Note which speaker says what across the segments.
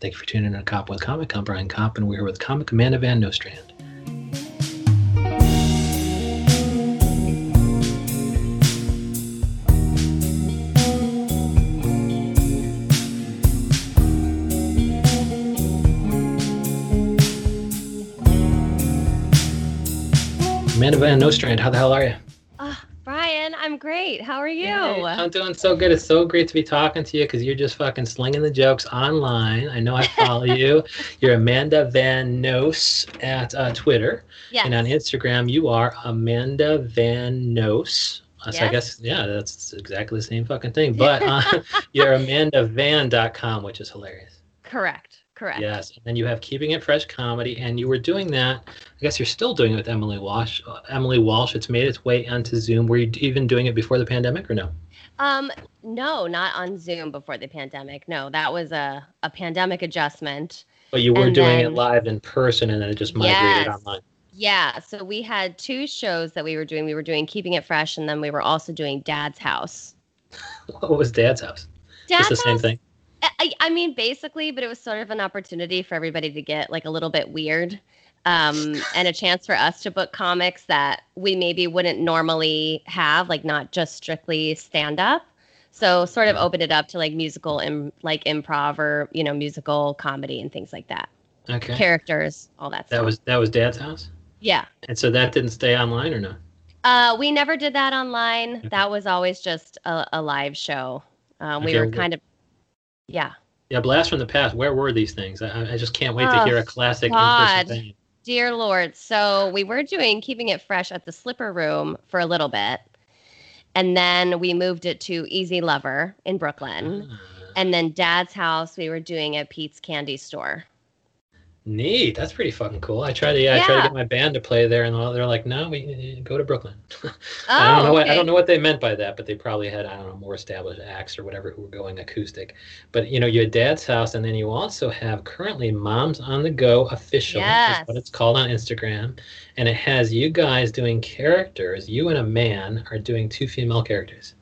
Speaker 1: Thank you for tuning in to Cop with Comic. I'm Brian Kopp, and we're here with comic Amanda Van Nostrand. Amanda Van Nostrand, how the hell are you?
Speaker 2: Great. How are you?
Speaker 1: Hey, I'm doing so good. It's so great to be talking to you because you're just fucking slinging the jokes online. I know I follow you. You're Amanda Van Nos at uh, Twitter.
Speaker 2: Yes.
Speaker 1: And on Instagram, you are Amanda Van Nos. So I guess, yeah, that's exactly the same fucking thing. But uh, you're AmandaVan.com, which is hilarious.
Speaker 2: Correct. Correct.
Speaker 1: Yes. And then you have Keeping It Fresh Comedy, and you were doing that. I guess you're still doing it with Emily Walsh. Uh, Emily Walsh, it's made its way onto Zoom. Were you even doing it before the pandemic or no?
Speaker 2: Um, no, not on Zoom before the pandemic. No, that was a, a pandemic adjustment.
Speaker 1: But you were
Speaker 2: And
Speaker 1: doing it live in person, and then it just migrated
Speaker 2: Yes.
Speaker 1: online.
Speaker 2: Yeah. So we had two shows that we were doing. We were doing Keeping It Fresh, and then we were also doing Dad's House.
Speaker 1: What was Dad's house?
Speaker 2: Dad's
Speaker 1: Just the same
Speaker 2: House,
Speaker 1: thing.
Speaker 2: I, I mean, basically, but it was sort of an opportunity for everybody to get like a little bit weird, um, and a chance for us to book comics that we maybe wouldn't normally have, like not just strictly stand up. So sort of opened it up to like musical and like improv or you know musical comedy and things like that.
Speaker 1: Okay.
Speaker 2: Characters, all that. Stuff.
Speaker 1: That
Speaker 2: stuff.
Speaker 1: was that was Dad's house,
Speaker 2: yeah.
Speaker 1: and so that didn't stay online or no?
Speaker 2: Uh, we never did that online. That was always just a, a live show. Um, we
Speaker 1: Okay,
Speaker 2: were kind of, yeah.
Speaker 1: Yeah, blast from the past. Where were these things? I, I just can't wait to
Speaker 2: Oh,
Speaker 1: hear a classic
Speaker 2: God. Dear Lord. So we were doing keeping it fresh at the Slipper Room for a little bit. And then we moved it to Easy Lover in Brooklyn.
Speaker 1: Ah,
Speaker 2: And then Dad's house, we were doing at Pete's Candy Store.
Speaker 1: Neat. That's pretty fucking cool. I tried to yeah, I tried to get my band to play there, and they're like, "No, we go to Brooklyn."
Speaker 2: Oh,
Speaker 1: I don't know oh, what I don't know what they meant by that, but they probably had I don't know more established acts or whatever who were going acoustic. But you know, you had Dad's house, and then you also have currently Moms on the Go official. That's what it's called on Instagram, and it has you guys doing characters. You and a man are doing two female characters.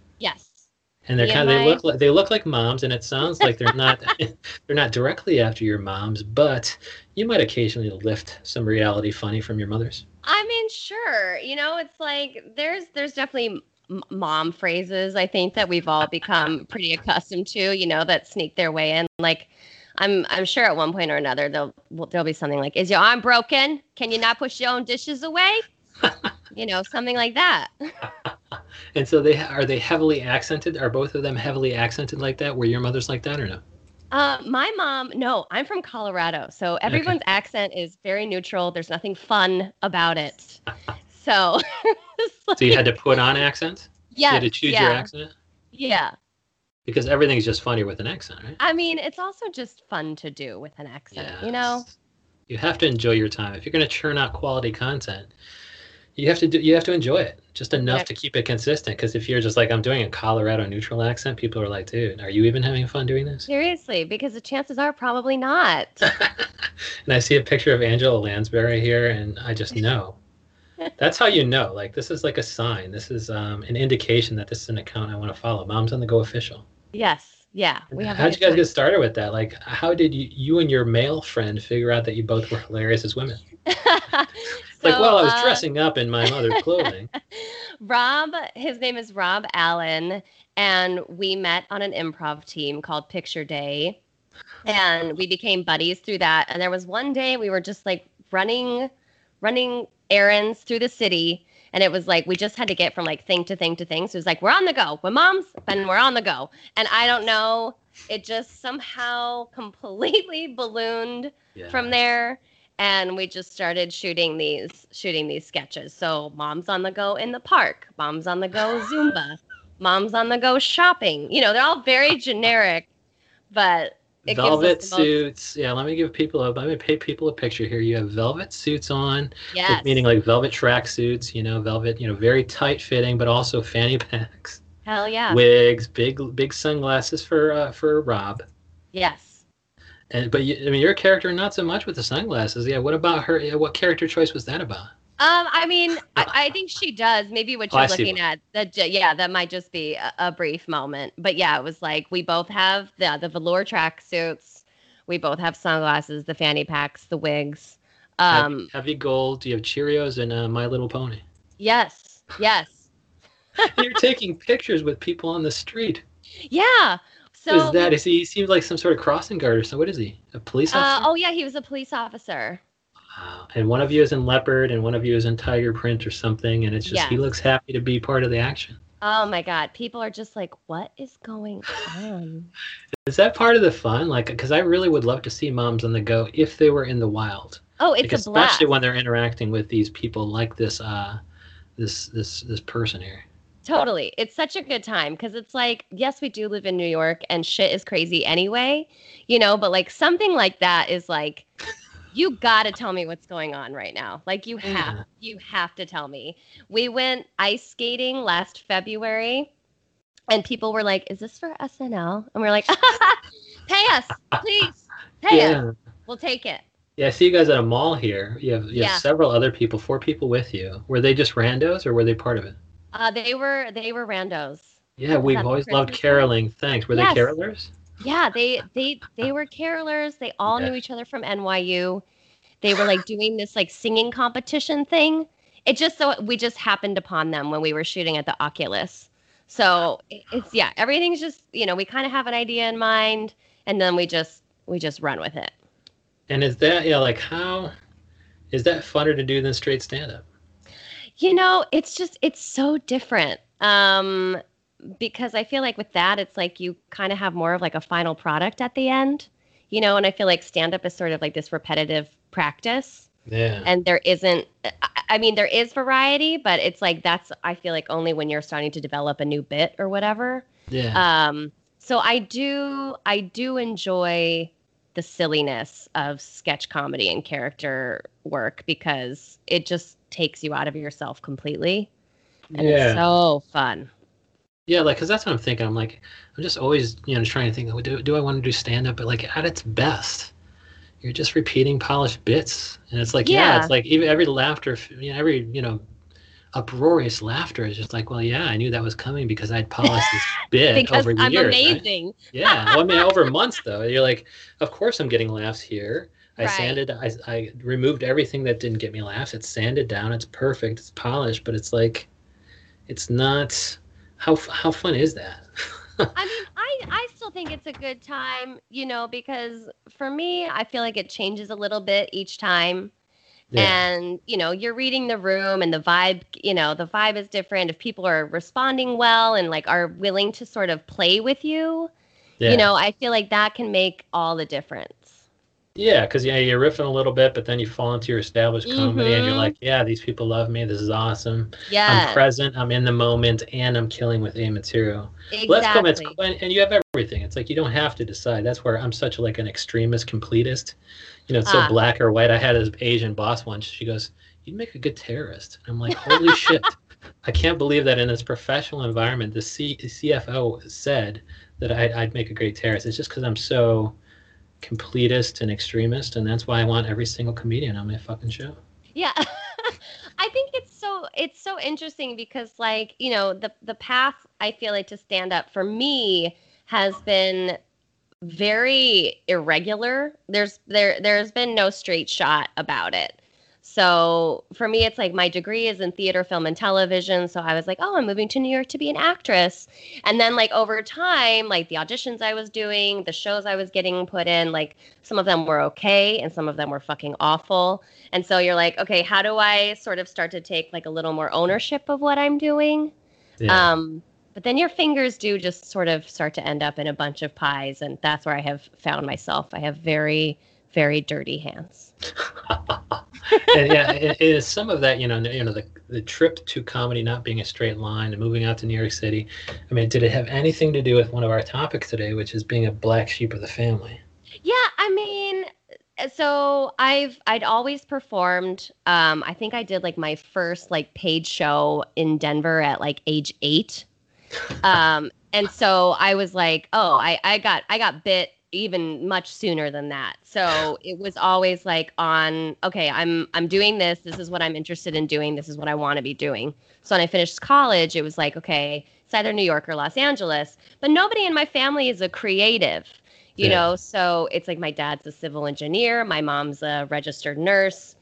Speaker 1: And they're kind of they look like they look like moms and it sounds like they're not they're not directly after your moms but you might occasionally lift some reality funny from your mothers
Speaker 2: I mean, sure. You know, it's like there's there's definitely mom phrases I think that we've all become pretty accustomed to. You know, that sneak their way in. Like, I'm I'm sure at one point or another there'll there'll be something like, "Is your arm broken? Can you not push your own dishes away?" you know, something like that.
Speaker 1: and so they are they heavily accented? Are both of them heavily accented like that were your mothers like that or no?
Speaker 2: Uh, my mom, no, I'm from Colorado, so everyone's accent is very neutral. There's nothing fun about it. So, it's
Speaker 1: so you had to put on accents? Yeah,
Speaker 2: you
Speaker 1: had to choose
Speaker 2: yeah,
Speaker 1: your accent?
Speaker 2: Yeah.
Speaker 1: because everything's just funnier with an accent right?
Speaker 2: I mean, it's also just fun to do with an accent, you know?
Speaker 1: You have to enjoy your time. If you're going to churn out quality content you have to do you have to enjoy it just enough
Speaker 2: Yeah.
Speaker 1: to keep it consistent because if you're just like i'm doing a colorado neutral accent people are like dude are you even having fun doing this
Speaker 2: Seriously, because the chances are probably not.
Speaker 1: and i see a picture of angela lansbury here and i just know that's how you know like this is like a sign this is um, an indication that this is an account i want to follow mom's on the go official
Speaker 2: yes. Yeah. We have.
Speaker 1: how did you guys get started with that like how did you you and your male friend figure out that you both were hilarious as women
Speaker 2: get
Speaker 1: like well i was
Speaker 2: uh,
Speaker 1: dressing up in my mother's clothing
Speaker 2: Rob, his name is Rob Allen, and we met on an improv team called Picture Day. And we became buddies through that. And there was one day we were just like running running errands through the city. And it was like we just had to get from like thing to thing to thing. So it was like, we're on the go. We're moms and we're on the go. And I don't know, it just somehow completely ballooned
Speaker 1: yeah.
Speaker 2: from there and we just started shooting these shooting these sketches so moms on the go in the park moms on the go zumba moms on the go shopping you know they're all very generic but it gives us
Speaker 1: velvet
Speaker 2: the most-
Speaker 1: suits. Yeah, let me give people a let me paint people a picture here. You have velvet suits on,
Speaker 2: yes
Speaker 1: meaning like velvet track suits. You know, velvet. You know, very tight fitting, but also fanny packs,
Speaker 2: hell yeah
Speaker 1: wigs, big big sunglasses for uh, for Rob.
Speaker 2: yes
Speaker 1: And but you, I mean, your character not so much with the sunglasses. Yeah, what about her? Yeah, what character choice was that about?
Speaker 2: um i mean I, I think she does maybe what
Speaker 1: Oh,
Speaker 2: you're
Speaker 1: see
Speaker 2: looking at that yeah that might just be a, a brief moment but yeah it was like we both have the the velour track suits We both have sunglasses, the fanny packs, the wigs. Um,
Speaker 1: heavy gold. Do you have Cheerios and uh, My Little Pony?
Speaker 2: yes, yes,
Speaker 1: You're taking pictures with people on the street.
Speaker 2: yeah. So
Speaker 1: What is that? Is he, he seems like some sort of crossing guard or something. What is he? A police
Speaker 2: Uh,
Speaker 1: officer?
Speaker 2: oh yeah, he was a police officer.
Speaker 1: Wow. And one of you is in leopard, and one of you is in tiger print or something, and it's just he looks happy to be part of the action.
Speaker 2: Oh my god, people are just like, what is going on?
Speaker 1: Is that part of the fun? Like, because I really would love to see moms on the go if they were in the wild,
Speaker 2: Oh,
Speaker 1: like,
Speaker 2: it's a blast.
Speaker 1: especially when they're interacting with these people like this, uh, this this this person here.
Speaker 2: Totally. It's such a good time because it's like, yes, we do live in New York and shit is crazy anyway, you know, but like something like that is like, you got to tell me what's going on right now. Like, you have,
Speaker 1: Yeah.
Speaker 2: you have to tell me. We went ice skating last February and people were like, is this for SNL? And we are like, pay us, please, pay us. We'll take it.
Speaker 1: Yeah, I see you guys at a mall here. You have you have
Speaker 2: Yeah.
Speaker 1: several other people, four people with you. Were they just randos or were they part of it?
Speaker 2: Uh, they were, they were randos.
Speaker 1: Yeah, we've always loved
Speaker 2: Christmas
Speaker 1: caroling. Thanks. Were
Speaker 2: Yes.
Speaker 1: they carolers?
Speaker 2: Yeah, they they they were carolers. They all
Speaker 1: Yeah.
Speaker 2: knew each other from NYU. They were like doing this like singing competition thing. It just so we just happened upon them when we were shooting at the Oculus. So it's yeah, everything's just you know we kind of have an idea in mind, and then we just we just run with it.
Speaker 1: And is that yeah, like how is that funner to do than straight stand up?
Speaker 2: You know, it's just it's so different. Um because I feel like with that it's like you kind of have more of like a final product at the end. You know, and I feel like stand up is sort of like this repetitive practice
Speaker 1: Yeah.
Speaker 2: and there isn't I- mean there is variety, but it's like that's I feel like only when you're starting to develop a new bit or whatever.
Speaker 1: yeah.
Speaker 2: Um so I do I do enjoy the silliness of sketch comedy and character work because it just takes you out of yourself completely. And
Speaker 1: yeah.
Speaker 2: it's so fun.
Speaker 1: Yeah, like, cause that's what I'm thinking. I'm like, I'm just always, you know, trying to think, oh, do, do I want to do stand up? But like, at its best, you're just repeating polished bits, and it's like, yeah,
Speaker 2: Yeah.
Speaker 1: it's like even every laughter, you know, every you know, uproarious laughter is just like, well, yeah, I knew that was coming because I'd polished this bit
Speaker 2: because
Speaker 1: over
Speaker 2: I'm
Speaker 1: years. right?
Speaker 2: amazing.
Speaker 1: Yeah, well, I mean, over months though, you're like, of course I'm getting laughs here. I
Speaker 2: Right.
Speaker 1: sanded, I, I removed everything that didn't get me laughs. It's sanded down. It's perfect. It's polished, but it's like, it's not. How how fun is that?
Speaker 2: I mean, I I still think it's a good time, you know, because for me, I feel like it changes a little bit each time. And, you know, you're reading the room and the vibe, you know, the vibe is different. If people are responding well and like are willing to sort of play with you,
Speaker 1: yeah.
Speaker 2: you know, I feel like that can make all the difference.
Speaker 1: Yeah, because yeah, you're riffing a little bit, but then you fall into your established comedy, and you're
Speaker 2: Mhm.
Speaker 1: like, yeah, these people love me. This is awesome. I'm present. I'm in the moment, and I'm killing with A material.
Speaker 2: Exactly.
Speaker 1: Well, that's cool. It's, and, and you have everything. It's like you don't have to decide. That's where I'm such like an extremist completist. You know, it's so
Speaker 2: Ah.
Speaker 1: black or white. I had an Asian boss once. She goes, "You'd make a good terrorist." I'm like, "Holy shit!" I can't believe that in this professional environment, the C- CFO said that I'd, I'd make a great terrorist. It's just because I'm so completist and extremist, and that's why I want every single comedian on my fucking show.
Speaker 2: Yeah. I think it's so it's so interesting because like, you know, the the path I feel like to stand up for me has been very irregular. There's there there's been no straight shot about it. So for me, it's like my degree is in theater, film, and television. So I was like, oh, I'm moving to New York to be an actress. And then, like, over time, like the auditions I was doing, the shows I was getting put in, like, some of them were okay and some of them were fucking awful. And so you're like, okay, how do I sort of start to take like a little more ownership of what I'm doing?
Speaker 1: Yeah.
Speaker 2: Um, but then your fingers do just sort of start to end up in a bunch of pies. And that's where I have found myself. I have very, very dirty hands.
Speaker 1: and yeah, it, it is some of that. You know, you know, the the trip to comedy not being a straight line and moving out to New York City. I mean, did it have anything to do with one of our topics today, which is being a black sheep of the family?
Speaker 2: Yeah, I mean, so I've I'd always performed. Um, I think I did like my first like paid show in Denver at like age eight. Um, and so I was like, oh, I I got I got bit even much sooner than that. So it was always like on, okay, I'm I'm doing this. This is what I'm interested in doing. This is what I want to be doing. So when I finished college, it was like, okay, it's either New York or Los Angeles. But nobody in my family is a creative You
Speaker 1: Yeah.
Speaker 2: know, so it's like my dad's a civil engineer, my mom's a registered nurse.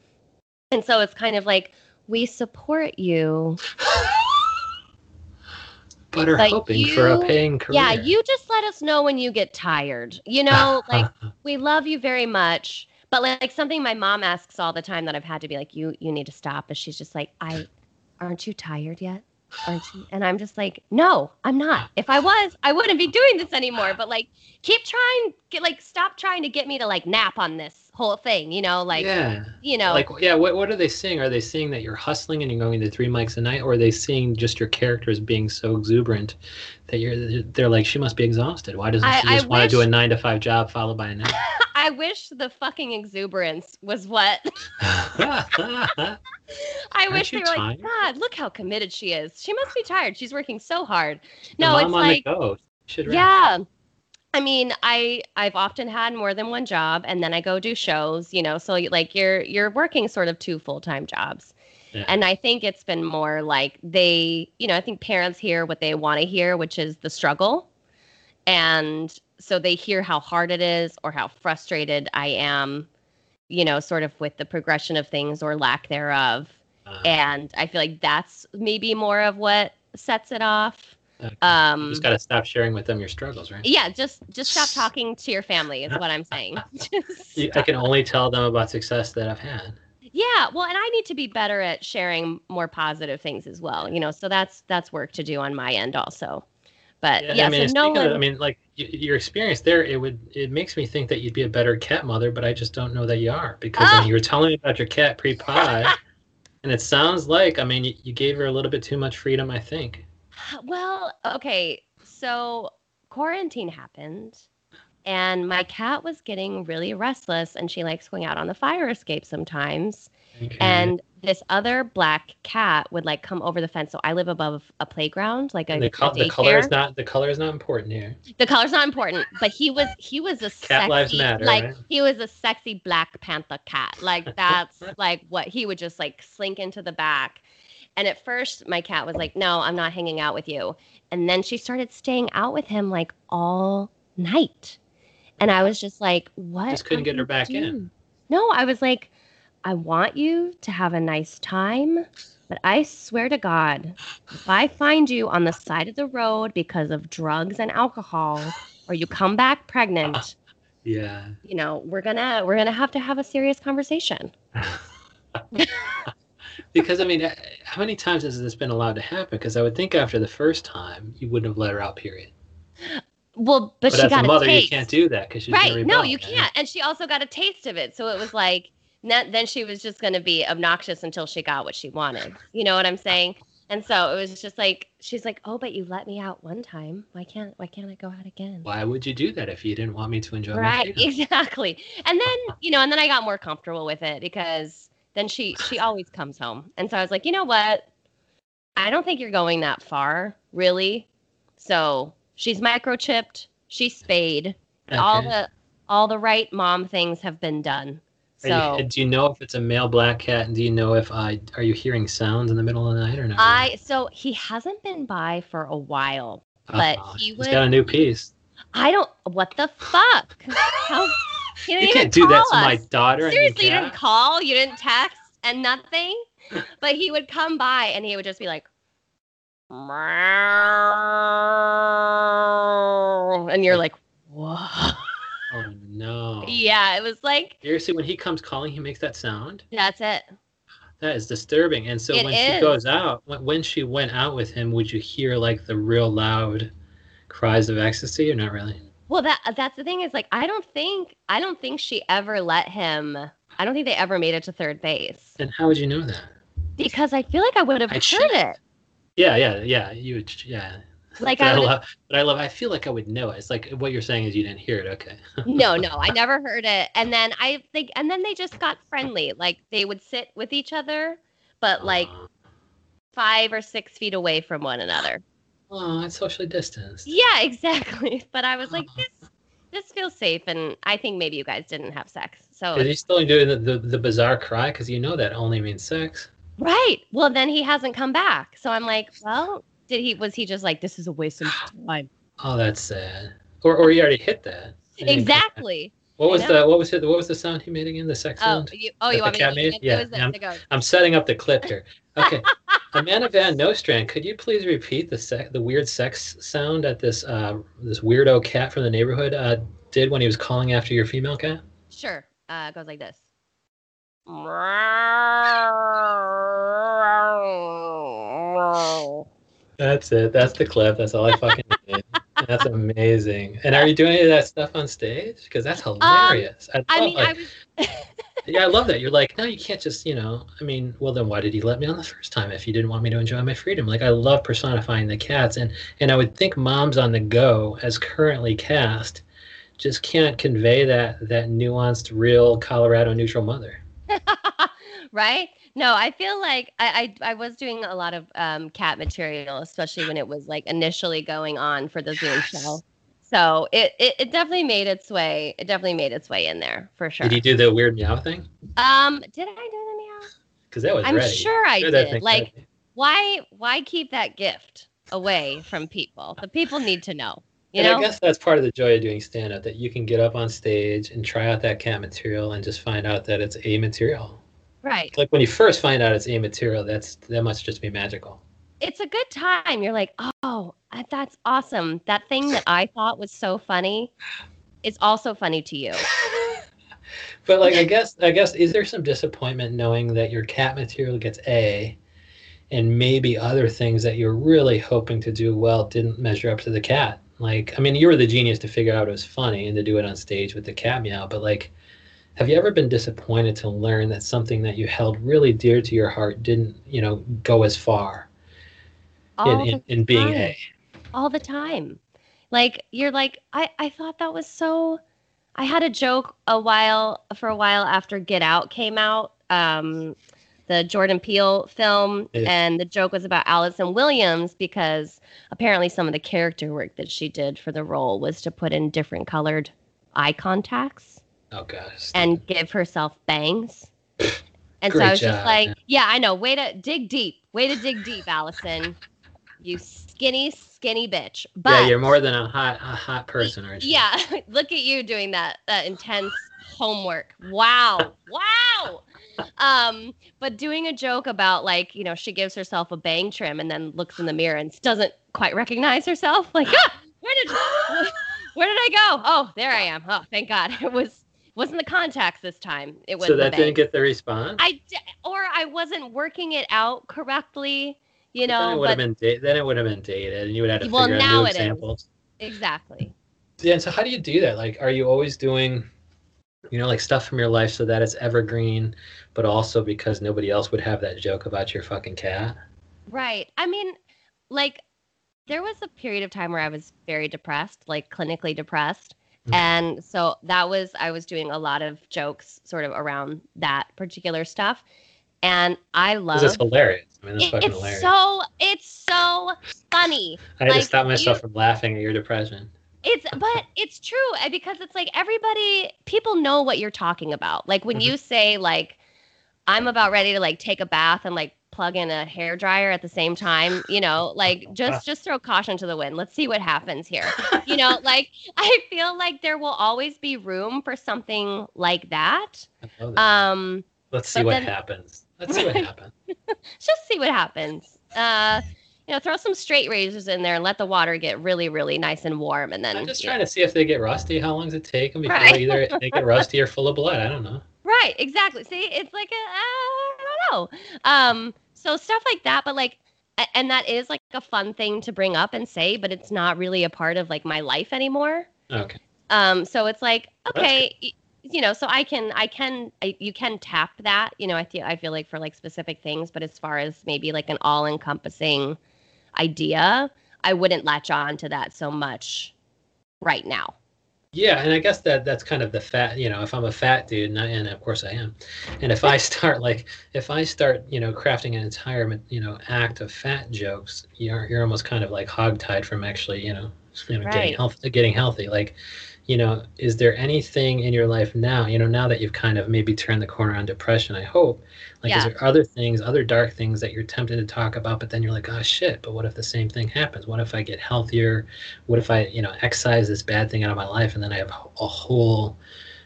Speaker 2: And so it's kind of like we support you.
Speaker 1: but are
Speaker 2: Like,
Speaker 1: hoping for a
Speaker 2: you-
Speaker 1: paying career.
Speaker 2: Yeah, you just let us know when you get tired. You know, like we love you very much. But like, like something my mom asks all the time that I've had to be like, you you need to stop. Is she's just like, I aren't you tired yet? Aren't you? And I'm just like, no, I'm not. If I was, I wouldn't be doing this anymore. But like, keep trying, get like, stop trying to get me to like nap on this whole thing. You know, like,
Speaker 1: yeah.
Speaker 2: you know,
Speaker 1: Like, yeah, what, what are they seeing? Are they seeing that you're hustling and you're going to three mics a night, or are they seeing just your characters being so exuberant that you're? They're like, she must be exhausted. Why doesn't
Speaker 2: I-
Speaker 1: she just
Speaker 2: I
Speaker 1: want to do a nine to five job followed by a nap?
Speaker 2: I wish the fucking exuberance was what I
Speaker 1: Aren't
Speaker 2: wish they were
Speaker 1: tired?
Speaker 2: like, God, look how committed she is. She must be tired. She's working so hard. No, it's
Speaker 1: on
Speaker 2: like,
Speaker 1: the go. Should
Speaker 2: yeah. I mean, I I've often had more than one job, and then I go do shows. You know, so like you're you're working sort of two full time jobs.
Speaker 1: Yeah.
Speaker 2: And I think it's been more like they, you know, I think parents hear what they want to hear, which is the struggle. And so they hear how hard it is or how frustrated I am, you know, sort of with the progression of things or lack thereof.
Speaker 1: Uh,
Speaker 2: And I feel like that's maybe more of what sets it off.
Speaker 1: okay. you
Speaker 2: Um,
Speaker 1: just got to stop sharing with them your struggles, right?
Speaker 2: yeah, just just stop talking to your family is what I'm saying.
Speaker 1: I can only tell them about success that I've had.
Speaker 2: Yeah, well, and I need to be better at sharing more positive things as well. You know, so that's that's work to do on my end also. But yeah,
Speaker 1: I mean,
Speaker 2: so no one.
Speaker 1: of, I mean, like your experience there, it would it makes me think that you'd be a better cat mother, but I just don't know that you are because I
Speaker 2: Ah!
Speaker 1: mean, you were telling me about your cat pre-pod, and it sounds like I mean you, you gave her a little bit too much freedom. I think.
Speaker 2: Well, okay, so quarantine happened, and my cat was getting really restless, and she likes going out on the fire escape sometimes.
Speaker 1: Okay.
Speaker 2: And this other black cat would like come over the fence. So I live above a playground, like a,
Speaker 1: the,
Speaker 2: a
Speaker 1: the color is not the color is not important here.
Speaker 2: the color's not important, but he was he was a
Speaker 1: Cat
Speaker 2: sexy,
Speaker 1: lives matter,
Speaker 2: like
Speaker 1: right?
Speaker 2: he was a sexy Black Panther cat. Like that's like what he would just like slink into the back. And at first, my cat was like, "No, I'm not hanging out with you." And then she started staying out with him like all night, and I was just like, "What?"
Speaker 1: Just couldn't get her back in.
Speaker 2: No, I was like, "I want you to have a nice time." But I swear to God, if I find you on the side of the road because of drugs and alcohol, or you come back pregnant,
Speaker 1: Yeah.
Speaker 2: you know, we're gonna we're gonna have to have a serious conversation.
Speaker 1: because I mean, uh, how many times has this been allowed to happen? Because I would think after the first time you wouldn't have let her out. Period.
Speaker 2: Well, but,
Speaker 1: But,
Speaker 2: she
Speaker 1: as
Speaker 2: got
Speaker 1: a mother,
Speaker 2: taste.
Speaker 1: you can't do that because she's
Speaker 2: right? no, you can't. And she also got a taste of it, so it was like then then she was just gonna be obnoxious until she got what she wanted. You know what I'm saying? And so it was just like she's like, "Oh, but you let me out one time. Why can't why can't I go out again?"
Speaker 1: Why would you do that if you didn't want me to enjoy my
Speaker 2: right exactly and then you know and then i got more comfortable with it because then she she always comes home and so i was like you know what i don't think you're going that far really so she's microchipped she's spayed all the all the right mom things have been done
Speaker 1: Are you- do you know if it's a male black cat? And do you know if I are you hearing sounds in the middle of the night or not?
Speaker 2: i so he hasn't been by for a while oh, but
Speaker 1: Uh-oh,
Speaker 2: he
Speaker 1: he's
Speaker 2: would-
Speaker 1: got a new piece.
Speaker 2: i don't what the fuck How,
Speaker 1: You can't do that
Speaker 2: call
Speaker 1: to my
Speaker 2: us.
Speaker 1: daughter. and
Speaker 2: Seriously, you didn't call, you didn't text, and nothing. But he would come by and he would just be like, "Meow," and you're like, what?
Speaker 1: Oh no!
Speaker 2: Yeah, it was like,
Speaker 1: Seriously, when he comes calling, he makes that sound.
Speaker 2: that's it.
Speaker 1: That is disturbing. And so
Speaker 2: It
Speaker 1: when
Speaker 2: is.
Speaker 1: she goes out, when, when she went out with him, would you hear like the real loud cries of ecstasy or not really?
Speaker 2: Well, that that's the thing is like, I don't think I don't think she ever let him. I don't think they ever made it to third base
Speaker 1: And how would you know that?
Speaker 2: because I feel like I would have
Speaker 1: I
Speaker 2: heard
Speaker 1: should-
Speaker 2: it.
Speaker 1: Yeah, yeah, yeah. You would, yeah.
Speaker 2: Like
Speaker 1: But I,
Speaker 2: I
Speaker 1: love, but I love. I feel like I would know it. It's like what you're saying is you didn't hear it. Okay.
Speaker 2: no, no, I never heard it. And then I think, and then they just got friendly. Like they would sit with each other, but like five or six feet away from one another.
Speaker 1: oh, it's socially distanced.
Speaker 2: Yeah, exactly. But I was like, this, this feels safe, and I think maybe you guys didn't have sex. So
Speaker 1: Is he still doing the, the, the bizarre cry? Because you know that only means sex.
Speaker 2: right. Well, then he hasn't come back. So I'm like, well, did he? Was he just like, this is a waste of time?
Speaker 1: Oh, that's sad. Or, or he already hit that.
Speaker 2: exactly.
Speaker 1: What was the what was it? What was the sound he made again? The sex
Speaker 2: Oh,
Speaker 1: sound.
Speaker 2: you, oh, you
Speaker 1: That
Speaker 2: want
Speaker 1: the
Speaker 2: me to
Speaker 1: cat made?
Speaker 2: it?
Speaker 1: Yeah,
Speaker 2: It was the,
Speaker 1: yeah.
Speaker 2: the ghost.
Speaker 1: I'm setting up the clip here. Okay, Amanda Van Nostrand, could you please repeat the sec- the weird sex sound that this uh, this weirdo cat from the neighborhood uh, did when he was calling after your female cat?
Speaker 2: Sure. Uh, it goes like this.
Speaker 1: That's it. That's the clip. That's all I fucking did. That's amazing. And are you doing any of that stuff on stage? Because that's hilarious. I,
Speaker 2: Um, I
Speaker 1: love,
Speaker 2: mean,
Speaker 1: like,
Speaker 2: I was.
Speaker 1: yeah, I love that. You're like, no, you can't just, you know. I mean, well, then why did he let me on the first time if he didn't want me to enjoy my freedom? Like, I love personifying the cats, and and I would think Moms on the Go, as currently cast, just can't convey that that nuanced, real Colorado neutral mother.
Speaker 2: right? No, I feel like I, I I was doing a lot of um, cat material, especially when it was like initially going on for the Zoom show. So it, it it definitely made its way. It definitely made its way in there for sure.
Speaker 1: Did he do the weird meow thing?
Speaker 2: Um, did I do the meow?
Speaker 1: Because that was
Speaker 2: I'm
Speaker 1: ready.
Speaker 2: sure I
Speaker 1: Sure
Speaker 2: did. Like,
Speaker 1: ready.
Speaker 2: why why keep that gift away from people? The people need to know. You
Speaker 1: and
Speaker 2: know?
Speaker 1: I guess that's part of the joy of doing stand up that you can get up on stage and try out that cat material and just find out that it's a material.
Speaker 2: Right.
Speaker 1: Like when you first find out it's a material, that's that must just be magical.
Speaker 2: it's a good time. You're like, oh, that's awesome. That thing that I thought was so funny is also funny to you.
Speaker 1: But like I guess I guess is there some disappointment knowing that your cat material gets A and maybe other things that you're really hoping to do well didn't measure up to the cat? Like I mean you were the genius to figure out it was funny and to do it on stage with the cat meow, but like have you ever been disappointed to learn that something that you held really dear to your heart didn't, you know, go as far in, in, in being
Speaker 2: time.
Speaker 1: A?
Speaker 2: all the time. Like you're like, I, I thought that was so I had a joke a while for a while after Get Out came out. Um the Jordan Peele film,
Speaker 1: Yeah.
Speaker 2: and the joke was about Allison Williams because apparently some of the character work that she did for the role was to put in different colored eye contacts.
Speaker 1: Oh gosh.
Speaker 2: and give herself bangs. And so I was just like,
Speaker 1: man.
Speaker 2: yeah, I know. Way to dig deep. Way to dig deep, Allison. You skinny, skinny bitch. But
Speaker 1: yeah, you're more than a hot a hot person, aren't you?
Speaker 2: yeah, look at you doing that that intense homework. Wow. Wow. Um, but doing a joke about like, you know, she gives herself a bang trim and then looks in the mirror and doesn't quite recognize herself. Like, ah, where did where did I go? Oh, there I am. Oh, thank God. It was wasn't the contacts this time. It was
Speaker 1: So that didn't get the response.
Speaker 2: I d- or I wasn't working it out correctly, you
Speaker 1: But then it
Speaker 2: know,
Speaker 1: would have
Speaker 2: but
Speaker 1: been da- then it would have been dated, and you would have to
Speaker 2: Well,
Speaker 1: figure out new
Speaker 2: is.
Speaker 1: examples.
Speaker 2: exactly.
Speaker 1: Yeah, and so how do you do that? Like, are you always doing, you know, like stuff from your life so that it's evergreen, but also because nobody else would have that joke about your fucking cat?
Speaker 2: Right. I mean, like there was a period of time where I was very depressed, like clinically depressed.
Speaker 1: Mhm.
Speaker 2: And so that was I was doing a lot of jokes sort of around that particular stuff. And I love
Speaker 1: it's hilarious. I mean, it's
Speaker 2: it-
Speaker 1: fucking
Speaker 2: it's
Speaker 1: hilarious.
Speaker 2: so it's so funny.
Speaker 1: I had to stop myself
Speaker 2: you-
Speaker 1: from laughing at your depression.
Speaker 2: It's but it's true uh, because it's like everybody people know what you're talking about. Like when
Speaker 1: Mhm.
Speaker 2: you say like I'm about ready to like take a bath and like plug in a hair dryer at the same time, you know, like just just throw caution to the wind. Let's see what happens here. You know, like I feel like there will always be room for something like that.
Speaker 1: That.
Speaker 2: Um
Speaker 1: Let's see what
Speaker 2: then-
Speaker 1: happens. Let's see what happens.
Speaker 2: just see what happens. Uh you know, throw some straight razors in there and let the water get really, really nice and warm, and then
Speaker 1: I'm just trying to see if they get rusty. How long does it take them before
Speaker 2: Right.
Speaker 1: either they get rusty or full of blood? I don't know.
Speaker 2: Right, exactly. See, it's like a, I don't know. Um, so stuff like that, but like, and that is like a fun thing to bring up and say, but it's not really a part of like my life anymore.
Speaker 1: Okay.
Speaker 2: Um, so it's like, okay, y- you know, so I can, I can, I, you can tap that, you know, I feel, I feel like for like specific things, but as far as maybe like an all encompassing idea, I wouldn't latch on to that so much right now.
Speaker 1: Yeah, and I guess that that's kind of the fat. You know, if I'm a fat dude, and, I, and of course I am, and if I start like, if I start, you know, crafting an entire, you know, act of fat jokes, you're you're almost kind of like hogtied from actually, you know, you know, getting
Speaker 2: Right.
Speaker 1: health, getting healthy. Like, you know, is there anything in your life now, you know, now that you've kind of maybe turned the corner on depression, I hope, like, is there other things, other dark things that you're tempted to talk about, but then you're like, oh shit, but what if the same thing happens? What if I get healthier? What if I, you know, excise this bad thing out of my life and then I have a whole,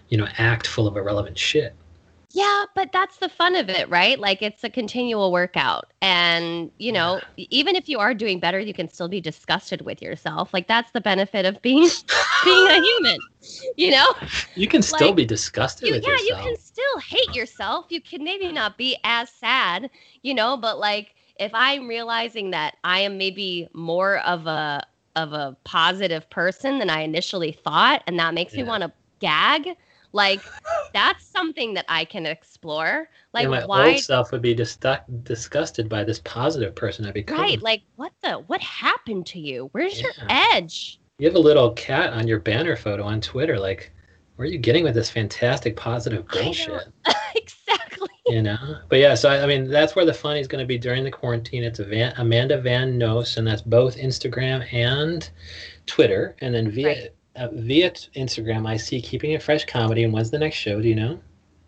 Speaker 1: you know, act full of irrelevant shit?
Speaker 2: Yeah, but that's the fun of it, right? Like it's a continual workout. And, you know, e- even if you are doing better, you can still be disgusted with yourself. Like that's the benefit of being being a human. You know?
Speaker 1: You can still
Speaker 2: Like,
Speaker 1: be disgusted
Speaker 2: You,
Speaker 1: with
Speaker 2: yeah,
Speaker 1: yourself.
Speaker 2: you can still hate yourself. You can maybe not be as sad, you know, but like if I'm realizing that I am maybe more of a of a positive person than I initially thought and that makes me want to gag, like that's something that I can explore. Like
Speaker 1: yeah, my
Speaker 2: why
Speaker 1: old self would be disgu- disgusted by this positive person I become.
Speaker 2: right, like what the what happened to you? Where's your edge?
Speaker 1: You have a little cat on your banner photo on Twitter. Like, where are you getting with this fantastic positive bullshit?
Speaker 2: exactly.
Speaker 1: You know? But yeah, so I, I mean, that's where the fun is going to be during the quarantine. It's Van, Amanda Van Nos, and that's both Instagram and Twitter. And then via
Speaker 2: Right.
Speaker 1: Uh, via t- Instagram, I see Keeping It Fresh Comedy. And when's the next show? Do you know?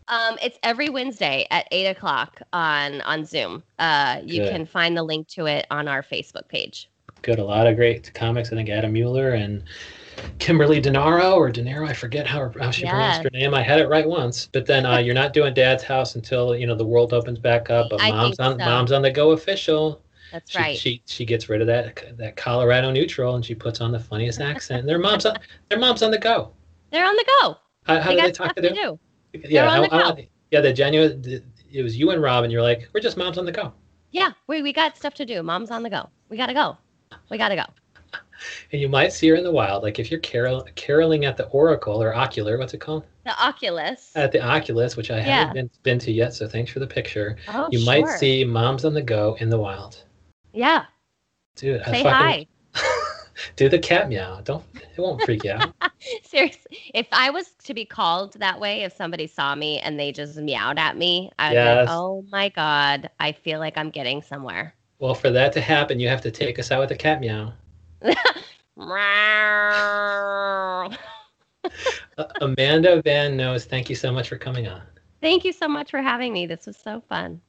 Speaker 2: Um, it's every Wednesday at eight o'clock on on Zoom. Uh, you
Speaker 1: Good.
Speaker 2: can find the link to it on our Facebook page.
Speaker 1: Good. A lot of great comics. I think Adam Mueller and Kimberly Denaro or Denaro. I forget how, how she pronounced her name. I had it right once. But then uh, you're not doing Dad's house until you know the world opens back up. But
Speaker 2: I
Speaker 1: mom's on
Speaker 2: so.
Speaker 1: mom's on the go official.
Speaker 2: That's
Speaker 1: She,
Speaker 2: right.
Speaker 1: she she gets rid of that that Colorado neutral and she puts on the funniest accent. Their mom's on their mom's on the go.
Speaker 2: They're on the go.
Speaker 1: How, how
Speaker 2: they
Speaker 1: do
Speaker 2: got
Speaker 1: they talk to
Speaker 2: to
Speaker 1: them?
Speaker 2: do.
Speaker 1: Yeah,
Speaker 2: on the
Speaker 1: want- yeah. The genuine. the- It was you and Rob, and you're like, we're just moms on the go.
Speaker 2: Yeah, we we got stuff to do. Mom's on the go. We gotta go. We gotta go.
Speaker 1: And you might see her in the wild, like if you're carol caroling at the Oracle or Ocular, what's it called?
Speaker 2: The Oculus.
Speaker 1: At the Oculus, which I
Speaker 2: Yeah.
Speaker 1: haven't been, been to yet. So thanks for the picture.
Speaker 2: oh,
Speaker 1: you might see moms on the go in the wild,
Speaker 2: Yeah.
Speaker 1: dude. I
Speaker 2: Say
Speaker 1: fucking-
Speaker 2: hi.
Speaker 1: Do the cat meow. Don't. It won't freak you out.
Speaker 2: Seriously, if I was to be called that way, if somebody saw me and they just meowed at me, I'd
Speaker 1: Yes.
Speaker 2: be like, oh my god, I feel like I'm getting somewhere.
Speaker 1: well, for that to happen, you have to take us out with a cat meow. Amanda Van Nose, thank you so much for coming on.
Speaker 2: Thank you so much for having me. This was so fun.